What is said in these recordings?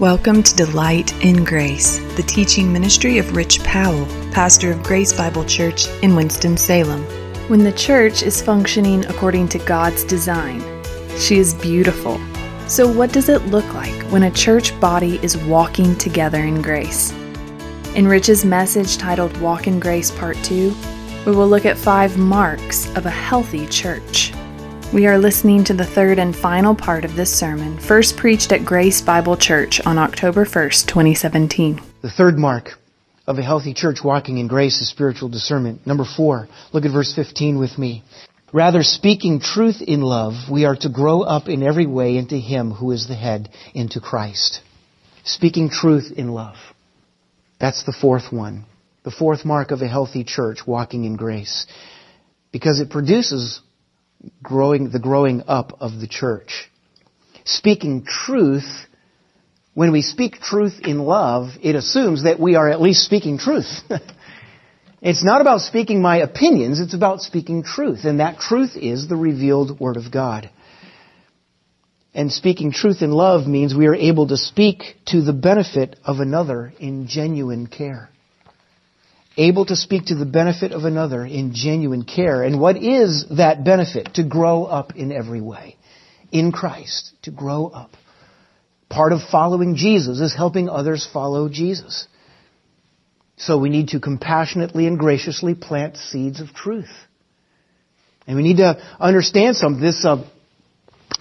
Welcome to Delight in Grace, the teaching ministry of Rich Powell, pastor of Grace Bible Church in Winston-Salem. When the church is functioning according to God's design, she is beautiful. So, what does it look like when a church body is walking together in grace? In Rich's message titled Walk in Grace Part 2, we will look at five marks of a healthy church. We are listening to the third and final part of this sermon, first preached at Grace Bible Church on October 1st, 2017. The third mark of a healthy church walking in grace is spiritual discernment. Number four, look at verse 15 with me. Rather, speaking truth in love, we are to grow up in every way into Him who is the head, into Christ. Speaking truth in love. That's the fourth one. The fourth mark of a healthy church walking in grace. Because it produces growing, the growing up of the church. Speaking truth, when we speak truth in love, it assumes that we are at least speaking truth. it's not about speaking my opinions, it's about speaking truth. And that truth is the revealed Word of God. And speaking truth in love means we are able to speak to the benefit of another in genuine care able to speak to the benefit of another in genuine care. And what is that benefit? To grow up in every way. In Christ. To grow up. Part of following Jesus is helping others follow Jesus. So we need to compassionately and graciously plant seeds of truth. And we need to understand some of this uh,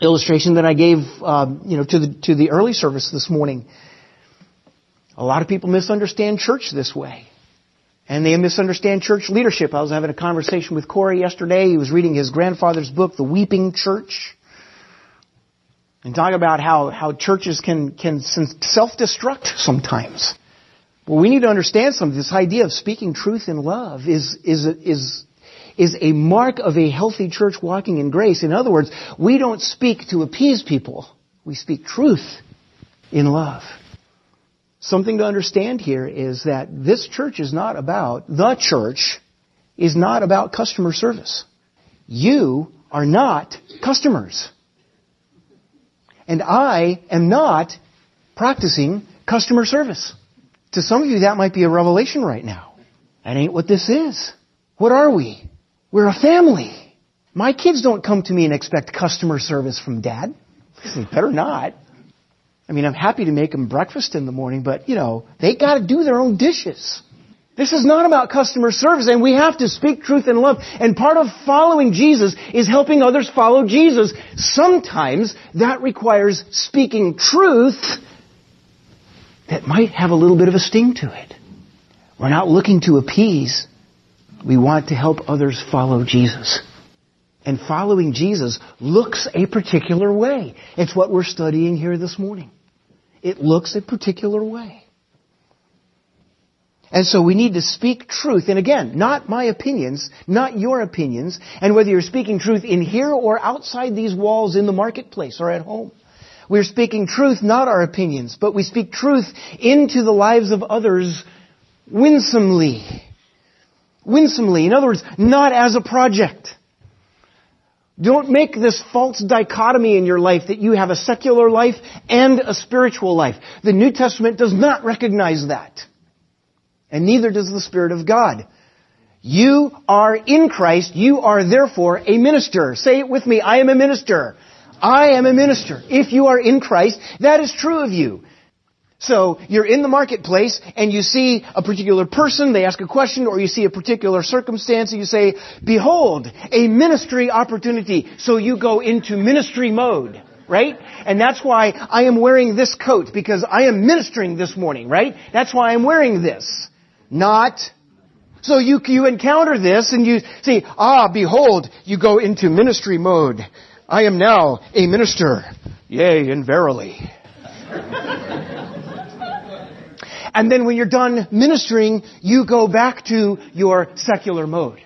illustration that I gave, uh, you know, to the to the early service this morning. A lot of people misunderstand church this way. And they misunderstand church leadership. I was having a conversation with Corey yesterday. He was reading his grandfather's book, The Weeping Church. And talking about how, how churches can, can self-destruct sometimes. Well, we need to understand something. This idea of speaking truth in love is, is, is, is a mark of a healthy church walking in grace. In other words, we don't speak to appease people. We speak truth in love. Something to understand here is that this church is not about, the church is not about customer service. You are not customers. And I am not practicing customer service. To some of you, that might be a revelation right now. That ain't what this is. What are we? We're a family. My kids don't come to me and expect customer service from dad. They better not. I mean, I'm happy to make them breakfast in the morning, but, you know, they gotta do their own dishes. This is not about customer service, and we have to speak truth in love. And part of following Jesus is helping others follow Jesus. Sometimes that requires speaking truth that might have a little bit of a sting to it. We're not looking to appease. We want to help others follow Jesus. And following Jesus looks a particular way. It's what we're studying here this morning. It looks a particular way. And so we need to speak truth. And again, not my opinions, not your opinions, and whether you're speaking truth in here or outside these walls in the marketplace or at home. We're speaking truth, not our opinions, but we speak truth into the lives of others winsomely. Winsomely. In other words, not as a project. Don't make this false dichotomy in your life that you have a secular life and a spiritual life. The New Testament does not recognize that. And neither does the Spirit of God. You are in Christ. You are therefore a minister. Say it with me. I am a minister. I am a minister. If you are in Christ, that is true of you. So you're in the marketplace and you see a particular person, they ask a question, or you see a particular circumstance and you say, behold, a ministry opportunity. So you go into ministry mode, right? And that's why I am wearing this coat because I am ministering this morning, right? That's why I'm wearing this. Not so you, you encounter this and you say, ah, behold, you go into ministry mode. I am now a minister. Yea, and verily. And then when you're done ministering, you go back to your secular mode.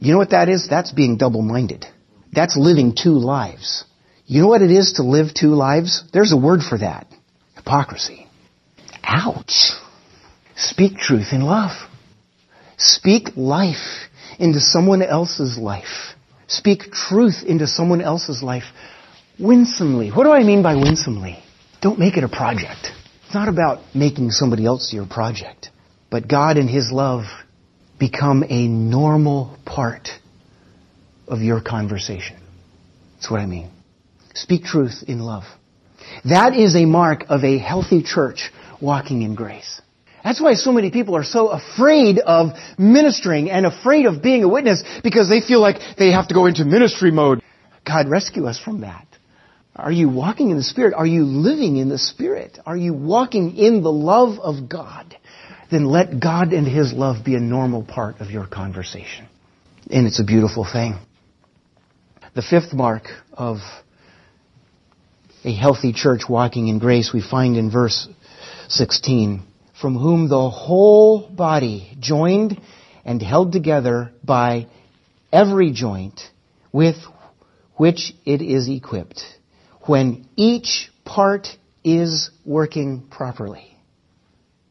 You know what that is? That's being double-minded. That's living two lives. You know what it is to live two lives? There's a word for that. Hypocrisy. Ouch. Speak truth in love. Speak life into someone else's life. Speak truth into someone else's life winsomely. What do I mean by winsomely? Don't make it a project. It's not about making somebody else your project, but God and His love become a normal part of your conversation. That's what I mean. Speak truth in love. That is a mark of a healthy church walking in grace. That's why so many people are so afraid of ministering and afraid of being a witness because they feel like they have to go into ministry mode. God rescue us from that. Are you walking in the Spirit? Are you living in the Spirit? Are you walking in the love of God? Then let God and His love be a normal part of your conversation. And it's a beautiful thing. The fifth mark of a healthy church walking in grace we find in verse 16 from whom the whole body, joined and held together by every joint with which it is equipped, when each part is working properly.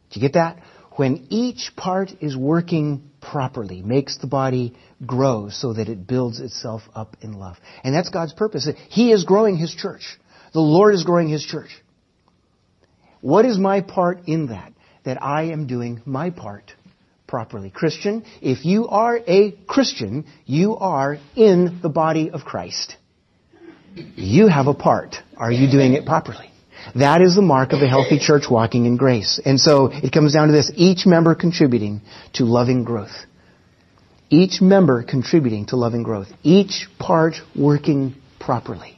Do you get that? When each part is working properly, makes the body grow so that it builds itself up in love. And that's God's purpose. He is growing His church. The Lord is growing His church. What is my part in that? that I am doing my part properly. Christian, if you are a Christian, you are in the body of Christ. You have a part. Are you doing it properly? That is the mark of a healthy church walking in grace. And so it comes down to this, each member contributing to loving growth. Each member contributing to loving growth. Each part working properly.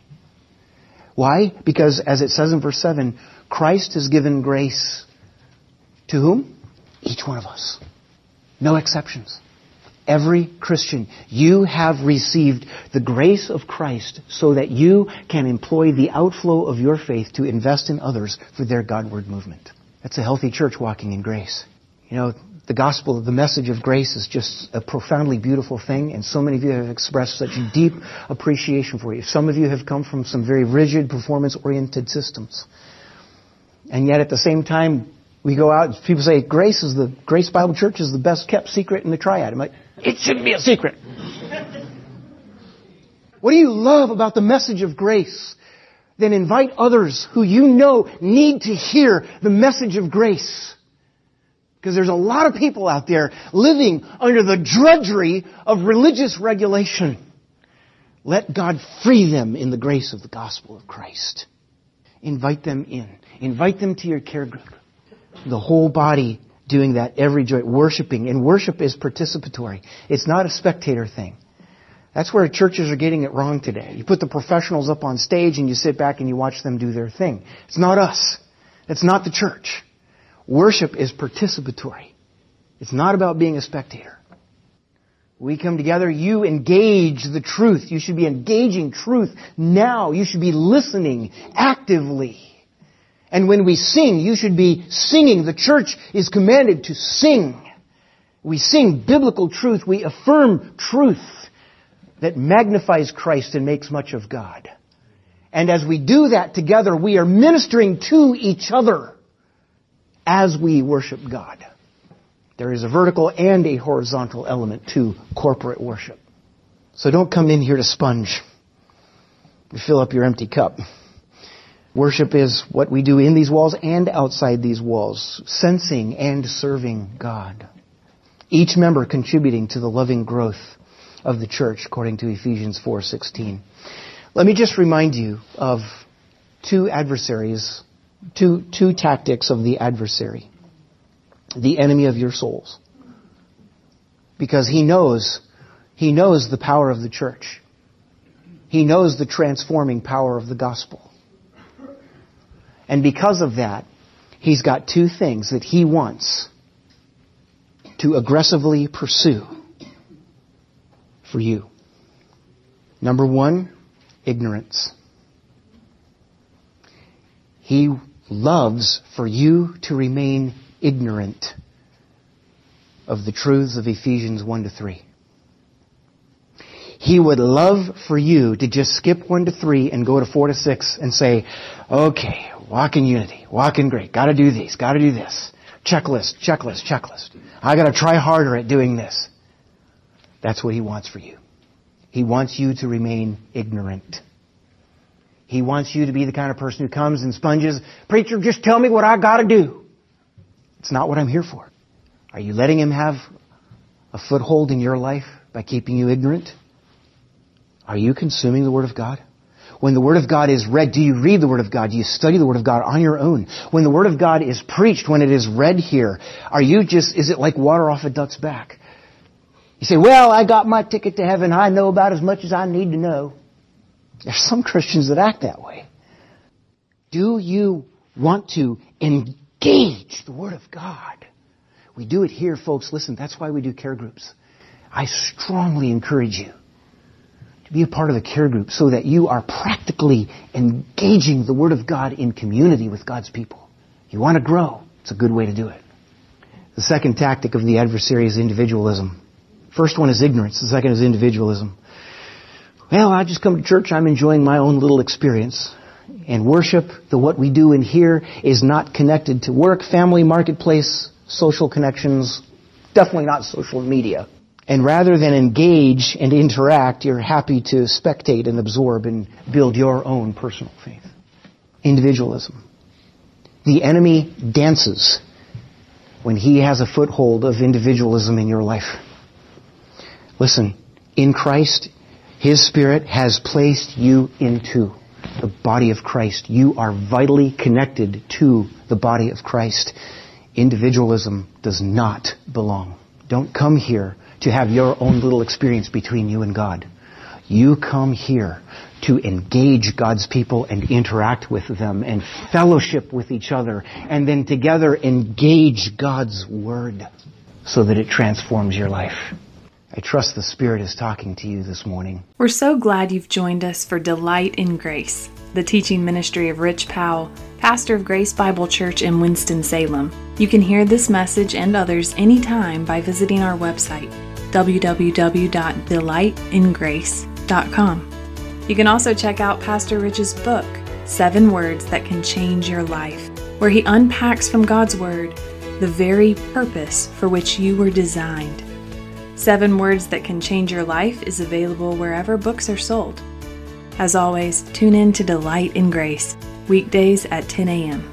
Why? Because as it says in verse 7, Christ has given grace to whom? Each one of us. No exceptions. Every Christian, you have received the grace of Christ so that you can employ the outflow of your faith to invest in others for their Godward movement. That's a healthy church walking in grace. You know, the gospel, the message of grace is just a profoundly beautiful thing, and so many of you have expressed such deep appreciation for it. Some of you have come from some very rigid, performance-oriented systems. And yet at the same time, we go out, people say, Grace is the, Grace Bible Church is the best kept secret in the triad. I'm like, it shouldn't be a secret. what do you love about the message of grace? Then invite others who you know need to hear the message of grace. Because there's a lot of people out there living under the drudgery of religious regulation. Let God free them in the grace of the gospel of Christ. Invite them in. Invite them to your care group the whole body doing that, every joint, worshiping. And worship is participatory. It's not a spectator thing. That's where churches are getting it wrong today. You put the professionals up on stage and you sit back and you watch them do their thing. It's not us. It's not the church. Worship is participatory. It's not about being a spectator. We come together, you engage the truth. You should be engaging truth now. You should be listening actively. And when we sing, you should be singing. The church is commanded to sing. We sing biblical truth. We affirm truth that magnifies Christ and makes much of God. And as we do that together, we are ministering to each other as we worship God. There is a vertical and a horizontal element to corporate worship. So don't come in here to sponge. Fill up your empty cup. Worship is what we do in these walls and outside these walls, sensing and serving God. Each member contributing to the loving growth of the church according to Ephesians 4:16. Let me just remind you of two adversaries, two two tactics of the adversary. The enemy of your souls. Because he knows he knows the power of the church. He knows the transforming power of the gospel. And because of that, he's got two things that he wants to aggressively pursue for you. Number one, ignorance. He loves for you to remain ignorant of the truths of Ephesians 1 to 3. He would love for you to just skip 1 to 3 and go to 4 to 6 and say, okay, walk in unity, walk in great, gotta do these, gotta do this. Checklist, checklist, checklist. I gotta try harder at doing this. That's what he wants for you. He wants you to remain ignorant. He wants you to be the kind of person who comes and sponges, preacher, just tell me what I gotta do. It's not what I'm here for. Are you letting him have a foothold in your life by keeping you ignorant? Are you consuming the Word of God? When the Word of God is read, do you read the Word of God? Do you study the Word of God on your own? When the Word of God is preached, when it is read here, are you just, is it like water off a duck's back? You say, well, I got my ticket to heaven. I know about as much as I need to know. There's some Christians that act that way. Do you want to engage the Word of God? We do it here, folks. Listen, that's why we do care groups. I strongly encourage you be a part of a care group so that you are practically engaging the Word of God in community with God's people. You want to grow. It's a good way to do it. The second tactic of the adversary is individualism. First one is ignorance. The second is individualism. Well, I just come to church. I'm enjoying my own little experience. And worship, the what we do in here, is not connected to work, family, marketplace, social connections, definitely not social media. And rather than engage and interact, you're happy to spectate and absorb and build your own personal faith. Individualism. The enemy dances when he has a foothold of individualism in your life. Listen, in Christ, His Spirit has placed you into the body of Christ. You are vitally connected to the body of Christ. Individualism does not belong. Don't come here to have your own little experience between you and God. You come here to engage God's people and interact with them and fellowship with each other and then together engage God's Word so that it transforms your life. I trust the Spirit is talking to you this morning. We're so glad you've joined us for Delight in Grace, the teaching ministry of Rich Powell, pastor of Grace Bible Church in Winston-Salem. You can hear this message and others anytime by visiting our website, www.delightingrace.com. You can also check out Pastor Rich's book, Seven Words That Can Change Your Life, where he unpacks from God's Word the very purpose for which you were designed. Seven Words That Can Change Your Life is available wherever books are sold. As always, tune in to Delight in Grace, weekdays at 10 a.m.